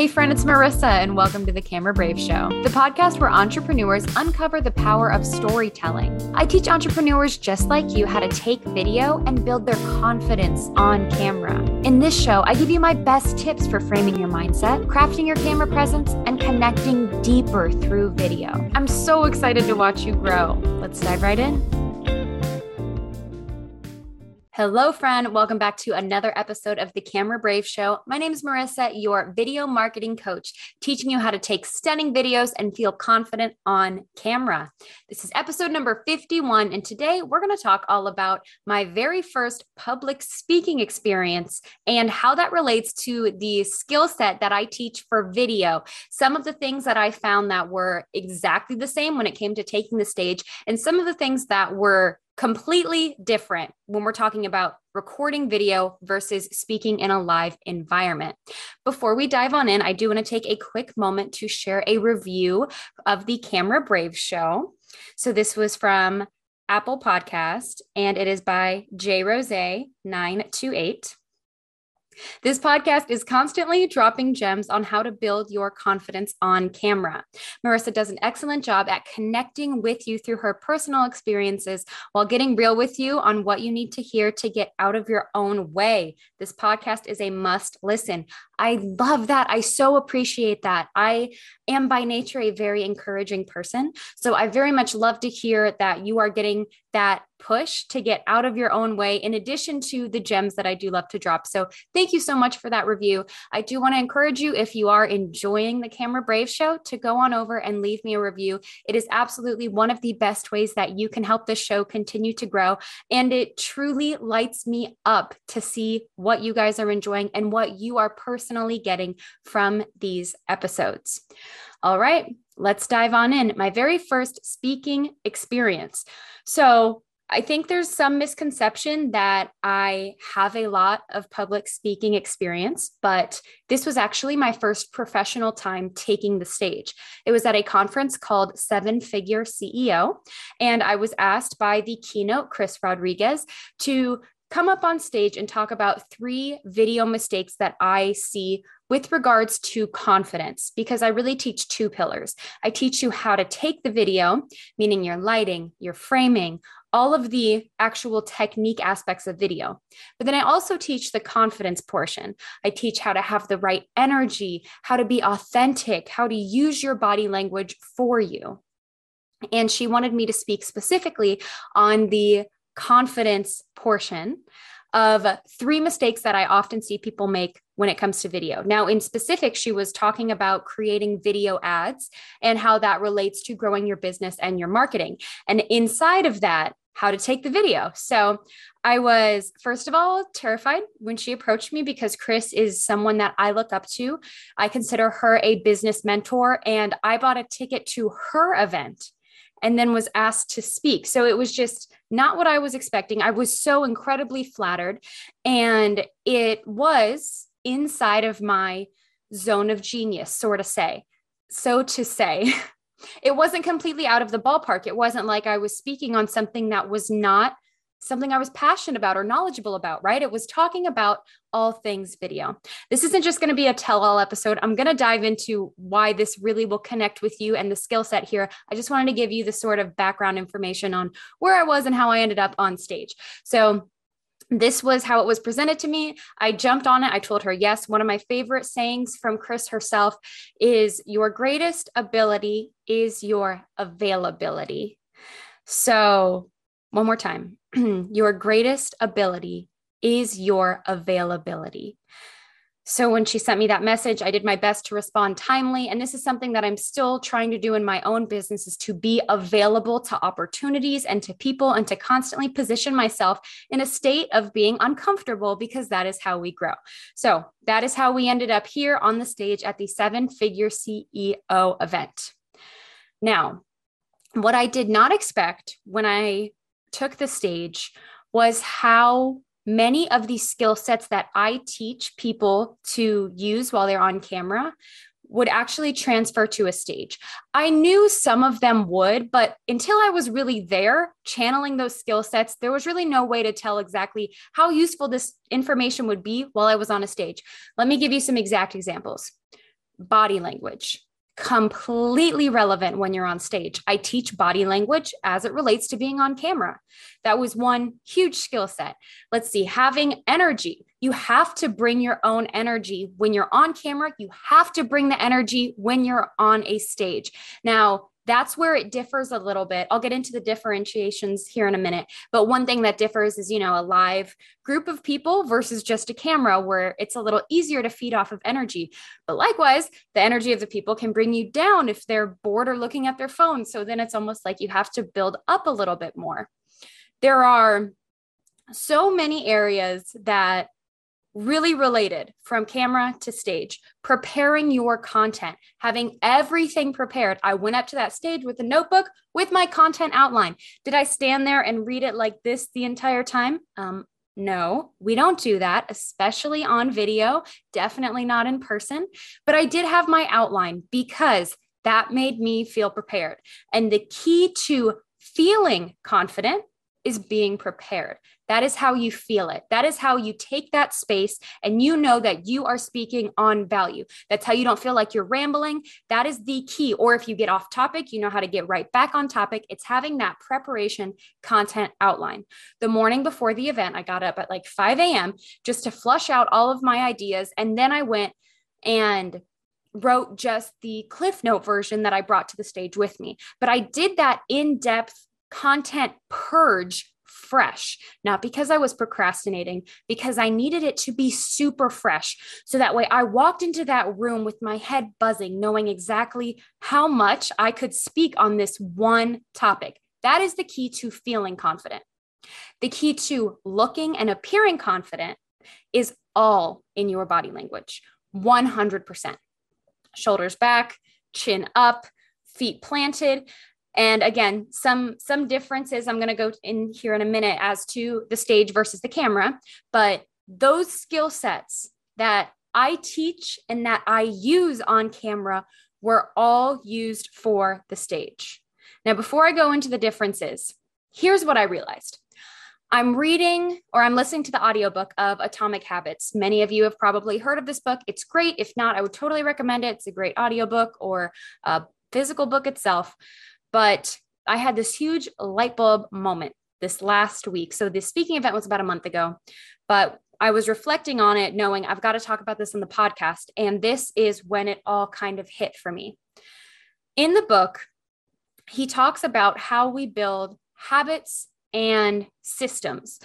Hey, friend, it's Marissa, and welcome to the Camera Brave Show, the podcast where entrepreneurs uncover the power of storytelling. I teach entrepreneurs just like you how to take video and build their confidence on camera. In this show, I give you my best tips for framing your mindset, crafting your camera presence, and connecting deeper through video. I'm so excited to watch you grow. Let's dive right in. Hello, friend. Welcome back to another episode of the Camera Brave Show. My name is Marissa, your video marketing coach, teaching you how to take stunning videos and feel confident on camera. This is episode number 51, and today we're going to talk all about my very first public speaking experience and how that relates to the skill set that I teach for video. Some of the things that I found that were exactly the same when it came to taking the stage, and some of the things that were completely different when we're talking about recording video versus speaking in a live environment. Before we dive on in, I do want to take a quick moment to share a review of the Camera Brave show. So this was from Apple Podcast and it is by J Rose 928. This podcast is constantly dropping gems on how to build your confidence on camera. Marissa does an excellent job at connecting with you through her personal experiences while getting real with you on what you need to hear to get out of your own way. This podcast is a must listen. I love that. I so appreciate that. I am by nature a very encouraging person. So I very much love to hear that you are getting that push to get out of your own way, in addition to the gems that I do love to drop. So, thank you so much for that review. I do want to encourage you, if you are enjoying the Camera Brave show, to go on over and leave me a review. It is absolutely one of the best ways that you can help the show continue to grow. And it truly lights me up to see what you guys are enjoying and what you are personally getting from these episodes. All right, let's dive on in. My very first speaking experience. So, I think there's some misconception that I have a lot of public speaking experience, but this was actually my first professional time taking the stage. It was at a conference called Seven Figure CEO, and I was asked by the keynote, Chris Rodriguez, to come up on stage and talk about three video mistakes that I see with regards to confidence, because I really teach two pillars. I teach you how to take the video, meaning your lighting, your framing, all of the actual technique aspects of video. But then I also teach the confidence portion. I teach how to have the right energy, how to be authentic, how to use your body language for you. And she wanted me to speak specifically on the confidence portion of three mistakes that I often see people make when it comes to video. Now, in specific, she was talking about creating video ads and how that relates to growing your business and your marketing. And inside of that, how to take the video. So I was, first of all, terrified when she approached me because Chris is someone that I look up to. I consider her a business mentor, and I bought a ticket to her event and then was asked to speak. So it was just not what I was expecting. I was so incredibly flattered. And it was inside of my zone of genius, sort of say. So to say, it wasn't completely out of the ballpark. It wasn't like I was speaking on something that was not something I was passionate about or knowledgeable about, right? It was talking about all things video. This isn't just going to be a tell all episode. I'm going to dive into why this really will connect with you and the skill set here. I just wanted to give you the sort of background information on where I was and how I ended up on stage. So, this was how it was presented to me. I jumped on it. I told her, yes, one of my favorite sayings from Chris herself is your greatest ability is your availability. So, one more time your greatest ability is your availability. So when she sent me that message, I did my best to respond timely. And this is something that I'm still trying to do in my own business is to be available to opportunities and to people and to constantly position myself in a state of being uncomfortable because that is how we grow. So that is how we ended up here on the stage at the seven figure CEO event. Now, what I did not expect when I took the stage was how many of these skill sets that I teach people to use while they're on camera would actually transfer to a stage. I knew some of them would, but until I was really there channeling those skill sets, there was really no way to tell exactly how useful this information would be while I was on a stage. Let me give you some exact examples. body language completely relevant when you're on stage. I teach body language as it relates to being on camera. That was one huge skill set. Let's see, having energy. You have to bring your own energy when you're on camera. You have to bring the energy when you're on a stage. Now, that's where it differs a little bit. I'll get into the differentiations here in a minute. But one thing that differs is, you know, a live group of people versus just a camera where it's a little easier to feed off of energy. But likewise, the energy of the people can bring you down if they're bored or looking at their phone. So then it's almost like you have to build up a little bit more. There are so many areas that really related from camera to stage, preparing your content, having everything prepared. I went up to that stage with a notebook with my content outline. Did I stand there and read it like this the entire time? Um, no, we don't do that, especially on video, definitely not in person. But I did have my outline because that made me feel prepared. And the key to feeling confident is being prepared. That is how you feel it. That is how you take that space and you know that you are speaking on value. That's how you don't feel like you're rambling. That is the key. Or if you get off topic, you know how to get right back on topic. It's having that preparation content outline. The morning before the event, I got up at like 5 a.m. just to flush out all of my ideas. And then I went and wrote just the cliff note version that I brought to the stage with me. But I did that in depth content purge fresh, not because I was procrastinating, because I needed it to be super fresh. So that way I walked into that room with my head buzzing, knowing exactly how much I could speak on this one topic. That is the key to feeling confident. The key to looking and appearing confident is all in your body language, 100%. Shoulders back, chin up, feet planted and again some some differences i'm going to go in here in a minute as to the stage versus the camera but those skill sets that i teach and that i use on camera were all used for the stage now before i go into the differences here's what i realized I'm reading or I'm listening to the audiobook of Atomic Habits. Many of you have probably heard of this book. It's great. If not, I would totally recommend it. It's a great audiobook or a physical book itself. But I had this huge light bulb moment this last week. So the speaking event was about a month ago, but I was reflecting on it, knowing I've got to talk about this on the podcast. And this is when it all kind of hit for me. In the book, he talks about how we build habits and systems.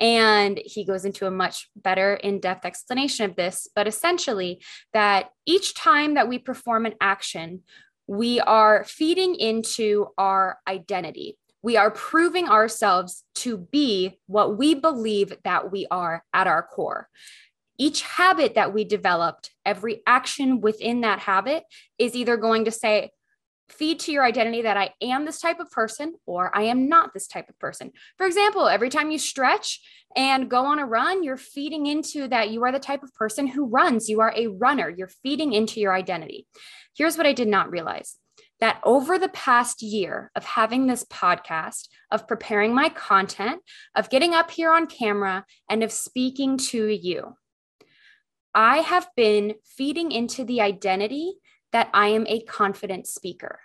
And he goes into a much better in depth explanation of this, but essentially, that each time that we perform an action, we are feeding into our identity. We are proving ourselves to be what we believe that we are at our core. Each habit that we developed, every action within that habit is either going to say, feed to your identity that I am this type of person or I am not this type of person. For example, every time you stretch and go on a run, you're feeding into that you are the type of person who runs. You are a runner. You're feeding into your identity. Here's what I did not realize that over the past year of having this podcast, of preparing my content, of getting up here on camera, and of speaking to you, I have been feeding into the identity that I am a confident speaker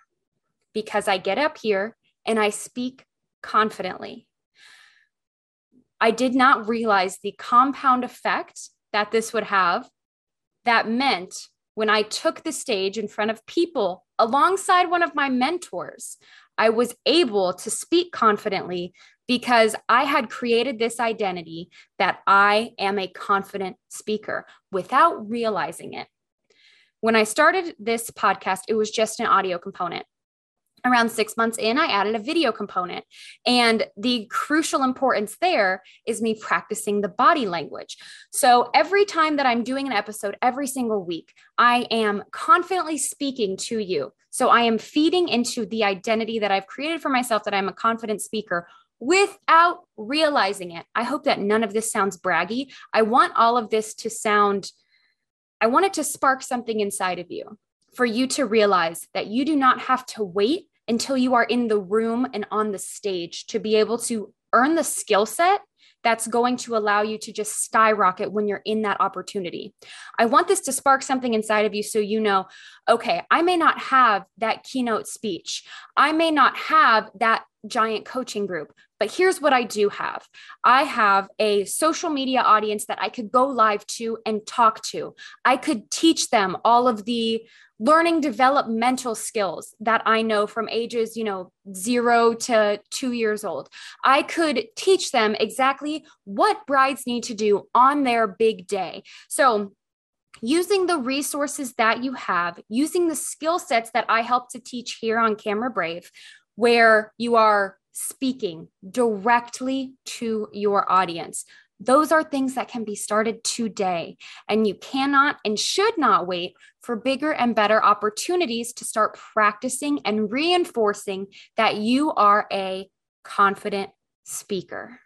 because I get up here and I speak confidently. I did not realize the compound effect that this would have. That meant when I took the stage in front of people alongside one of my mentors, I was able to speak confidently because I had created this identity that I am a confident speaker without realizing it. When I started this podcast, it was just an audio component. Around six months in, I added a video component. And the crucial importance there is me practicing the body language. So every time that I'm doing an episode, every single week, I am confidently speaking to you. So I am feeding into the identity that I've created for myself that I'm a confident speaker without realizing it. I hope that none of this sounds braggy. I want all of this to sound I want it to spark something inside of you for you to realize that you do not have to wait until you are in the room and on the stage to be able to earn the skill set that's going to allow you to just skyrocket when you're in that opportunity. I want this to spark something inside of you so you know, okay, I may not have that keynote speech. I may not have that giant coaching group, but here's what I do have I have a social media audience that I could go live to and talk to. I could teach them all of the learning developmental skills that I know from ages, you know, zero to two years old. I could teach them exactly what brides need to do on their big day. So, using the resources that you have, using the skill sets that I help to teach here on Camera Brave, where you are speaking directly to your audience. Those are things that can be started today. And you cannot and should not wait for bigger and better opportunities to start practicing and reinforcing that you are a confident speaker.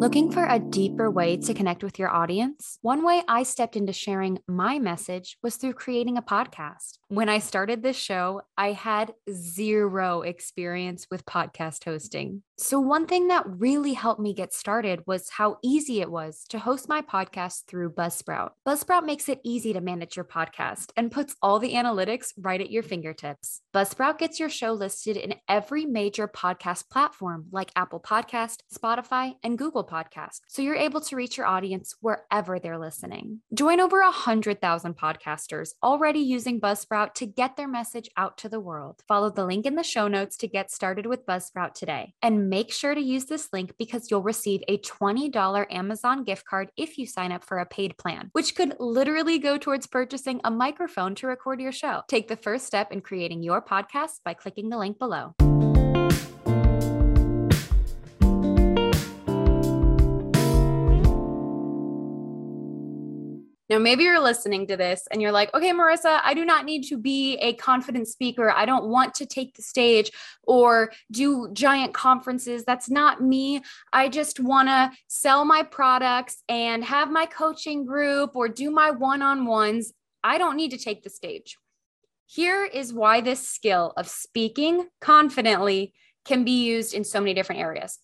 Looking for a deeper way to connect with your audience? One way I stepped into sharing my message was through creating a podcast. When I started this show, I had zero experience with podcast hosting. So, one thing that really helped me get started was how easy it was to host my podcast through Buzzsprout. Buzzsprout makes it easy to manage your podcast and puts all the analytics right at your fingertips. Buzzsprout gets your show listed in every major podcast platform like Apple Podcast, Spotify, and Google Podcast, so you're able to reach your audience wherever they're listening. Join over 100,000 podcasters already using Buzzsprout to get their message out to the world. Follow the link in the show notes to get started with Buzzsprout today. And make sure to use this link because you'll receive a $20 Amazon gift card if you sign up for a paid plan, which could literally go towards purchasing a microphone to record your show. Take the first step in creating your podcast by clicking the link below. Now, maybe you're listening to this and you're like, okay, Marissa, I do not need to be a confident speaker. I don't want to take the stage or do giant conferences. That's not me. I just want to sell my products and have my coaching group or do my one on ones. I don't need to take the stage. Here is why this skill of speaking confidently can be used in so many different areas.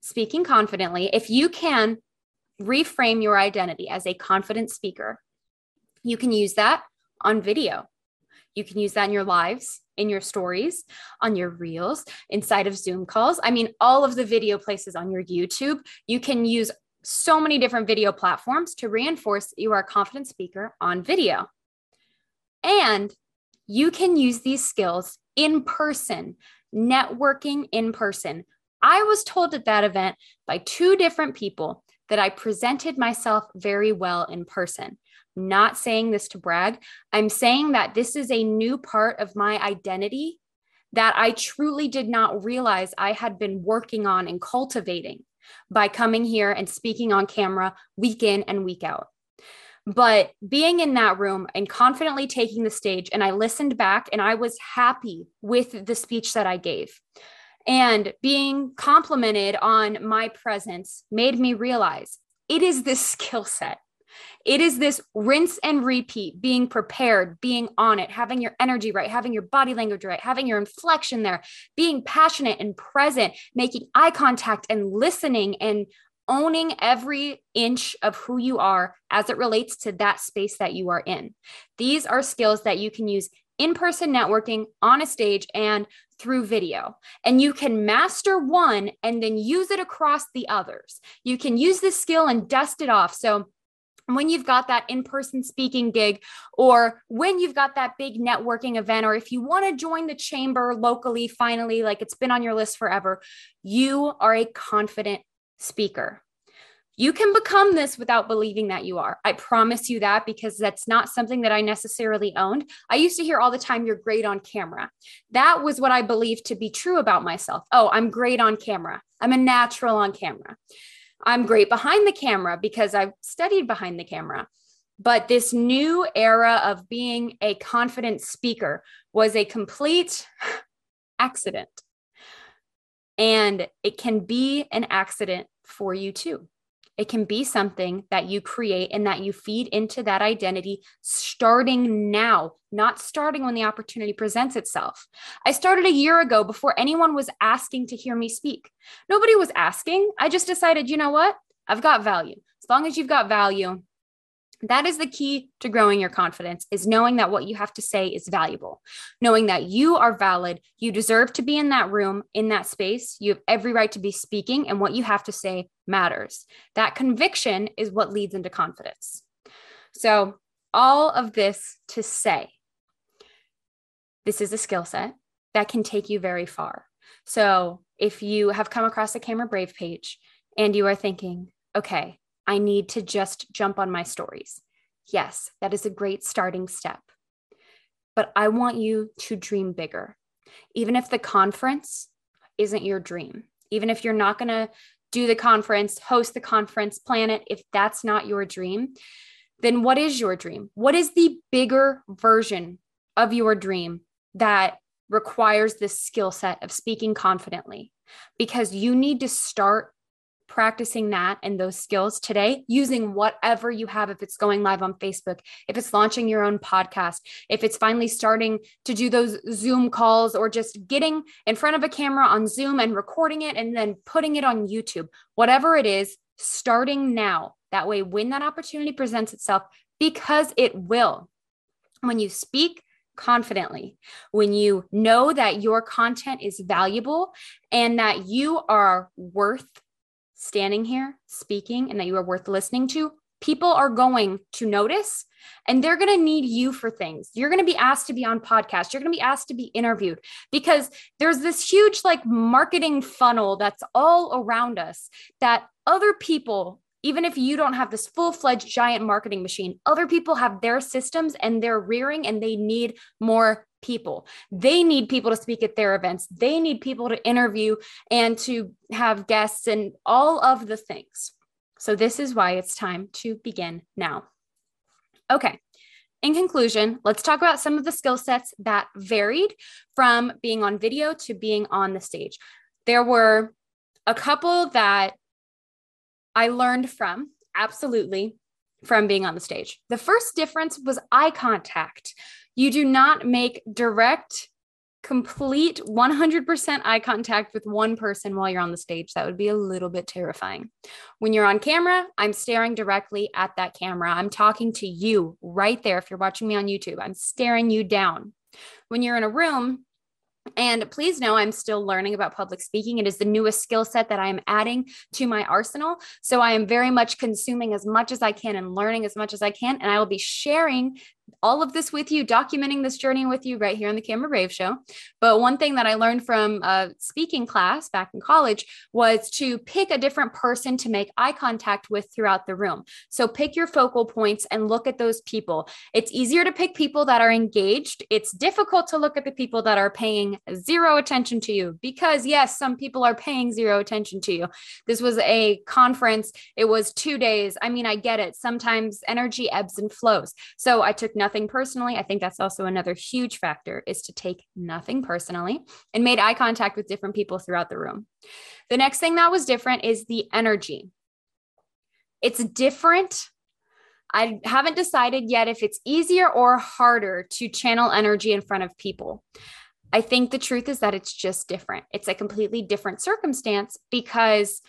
Speaking confidently, if you can reframe your identity as a confident speaker. You can use that on video. You can use that in your lives, in your stories, on your reels, inside of Zoom calls. I mean, all of the video places on your YouTube. You can use so many different video platforms to reinforce that you are a confident speaker on video. And you can use these skills in person, networking in person. I was told at that event by two different people that I presented myself very well in person. not saying this to brag. I'm saying that this is a new part of my identity that I truly did not realize I had been working on and cultivating by coming here and speaking on camera week in and week out. But being in that room and confidently taking the stage, and I listened back and I was happy with the speech that I gave. And being complimented on my presence made me realize it is this skill set. It is this rinse and repeat, being prepared, being on it, having your energy right, having your body language right, having your inflection there, being passionate and present, making eye contact and listening and owning every inch of who you are as it relates to that space that you are in. These are skills that you can use in person networking on a stage and through video. And you can master one and then use it across the others. You can use this skill and dust it off. So, when you've got that in person speaking gig, or when you've got that big networking event, or if you want to join the chamber locally, finally, like it's been on your list forever, you are a confident speaker. You can become this without believing that you are. I promise you that because that's not something that I necessarily owned. I used to hear all the time, you're great on camera. That was what I believed to be true about myself. Oh, I'm great on camera. I'm a natural on camera. I'm great behind the camera because I've studied behind the camera. But this new era of being a confident speaker was a complete accident. And it can be an accident for you too It can be something that you create and that you feed into that identity starting now, not starting when the opportunity presents itself. I started a year ago before anyone was asking to hear me speak. Nobody was asking. I just decided, you know what? I've got value. As long as you've got value, that is the key to growing your confidence is knowing that what you have to say is valuable. Knowing that you are valid you deserve to be in that room in that space. You have every right to be speaking and what you have to say matters. That conviction is what leads into confidence. So all of this to say this is a skill set that can take you very far. So if you have come across the camera brave page and you are thinking okay I need to just jump on my stories. Yes, that is a great starting step. But I want you to dream bigger. Even if the conference isn't your dream, even if you're not going to do the conference, host the conference, plan it, if that's not your dream, then what is your dream? What is the bigger version of your dream that requires this skill set of speaking confidently? Because you need to start practicing that and those skills today using whatever you have if it's going live on Facebook, if it's launching your own podcast, if it's finally starting to do those Zoom calls or just getting in front of a camera on Zoom and recording it and then putting it on YouTube. Whatever it is, starting now. That way when that opportunity presents itself because it will. When you speak confidently, when you know that your content is valuable and that you are worth standing here speaking and that you are worth listening to, people are going to notice and they're going to need you for things. You're going to be asked to be on podcasts. You're going to be asked to be interviewed because there's this huge like marketing funnel that's all around us that other people even if you don't have this full fledged giant marketing machine, other people have their systems and they're rearing and they need more people. They need people to speak at their events. They need people to interview and to have guests and all of the things. So, this is why it's time to begin now. Okay. In conclusion, let's talk about some of the skill sets that varied from being on video to being on the stage. There were a couple that I learned from, absolutely, from being on the stage. The first difference was eye contact. You do not make direct, complete 100% eye contact with one person while you're on the stage. That would be a little bit terrifying. When you're on camera, I'm staring directly at that camera. I'm talking to you right there. If you're watching me on YouTube, I'm staring you down. When you're in a room, and please know I'm still learning about public speaking. It is the newest skill set that I am adding to my arsenal. So I am very much consuming as much as I can and learning as much as I can. And I will be sharing all of this with you, documenting this journey with you right here on the Camera Brave Show. But one thing that I learned from a speaking class back in college was to pick a different person to make eye contact with throughout the room. So pick your focal points and look at those people. It's easier to pick people that are engaged. It's difficult to look at the people that are paying zero attention to you because, yes, some people are paying zero attention to you. This was a conference, it was two days. I mean, I get it. Sometimes energy ebbs and flows. So I took nothing personally. I think that's also another huge factor is to take nothing personally and made eye contact with different people throughout the room. The next thing that was different is the energy. It's different. I haven't decided yet if it's easier or harder to channel energy in front of people. I think the truth is that it's just different. It's a completely different circumstance because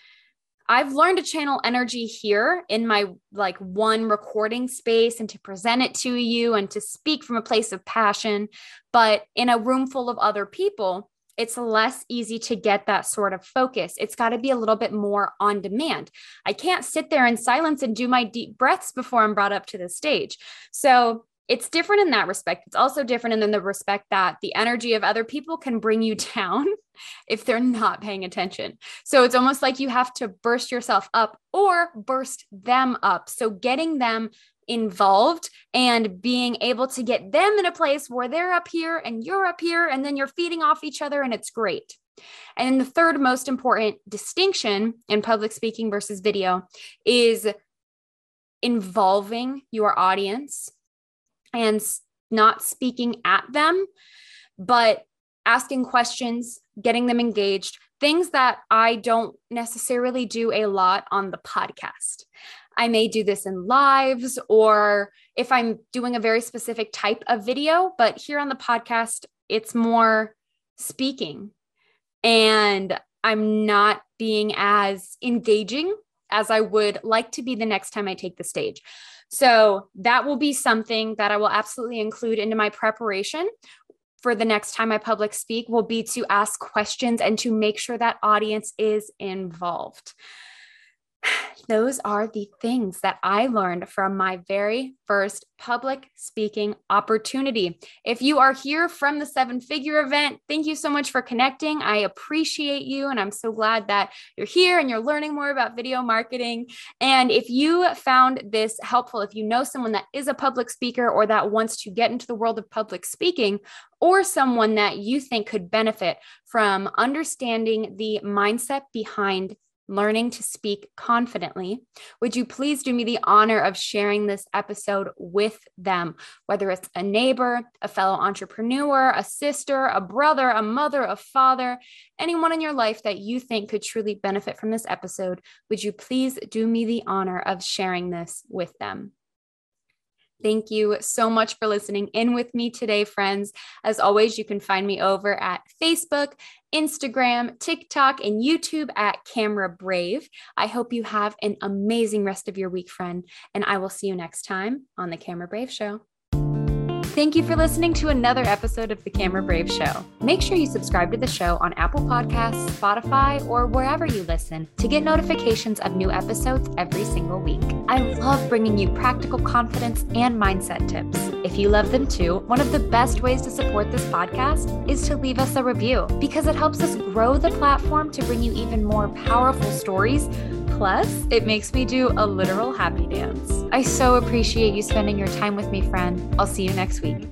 I've learned to channel energy here in my like one recording space and to present it to you and to speak from a place of passion. But in a room full of other people, it's less easy to get that sort of focus. It's got to be a little bit more on demand. I can't sit there in silence and do my deep breaths before I'm brought up to the stage. So it's different in that respect. It's also different in the respect that the energy of other people can bring you down if they're not paying attention. So it's almost like you have to burst yourself up or burst them up. So getting them involved and being able to get them in a place where they're up here and you're up here and then you're feeding off each other and it's great. And the third most important distinction in public speaking versus video is involving your audience and not speaking at them, but asking questions, getting them engaged, things that I don't necessarily do a lot on the podcast. I may do this in lives or if I'm doing a very specific type of video, but here on the podcast, it's more speaking. And I'm not being as engaging as I would like to be the next time I take the stage. So that will be something that I will absolutely include into my preparation for the next time I public speak will be to ask questions and to make sure that audience is involved those are the things that I learned from my very first public speaking opportunity. If you are here from the seven figure event, thank you so much for connecting. I appreciate you, and I'm so glad that you're here and you're learning more about video marketing. And if you found this helpful, if you know someone that is a public speaker or that wants to get into the world of public speaking, or someone that you think could benefit from understanding the mindset behind learning to speak confidently, would you please do me the honor of sharing this episode with them, whether it's a neighbor, a fellow entrepreneur, a sister, a brother, a mother, a father, anyone in your life that you think could truly benefit from this episode? Would you please do me the honor of sharing this with them? Thank you so much for listening in with me today, friends. As always, you can find me over at Facebook, Instagram, TikTok, and YouTube at Camera Brave. I hope you have an amazing rest of your week, friend, and I will see you next time on the Camera Brave Show. Thank you for listening to another episode of The Camera Brave Show. Make sure you subscribe to the show on Apple Podcasts, Spotify, or wherever you listen to get notifications of new episodes every single week. I love bringing you practical confidence and mindset tips. If you love them too, one of the best ways to support this podcast is to leave us a review because it helps us grow the platform to bring you even more powerful stories Plus, it makes me do a literal happy dance. I so appreciate you spending your time with me, friend. I'll see you next week.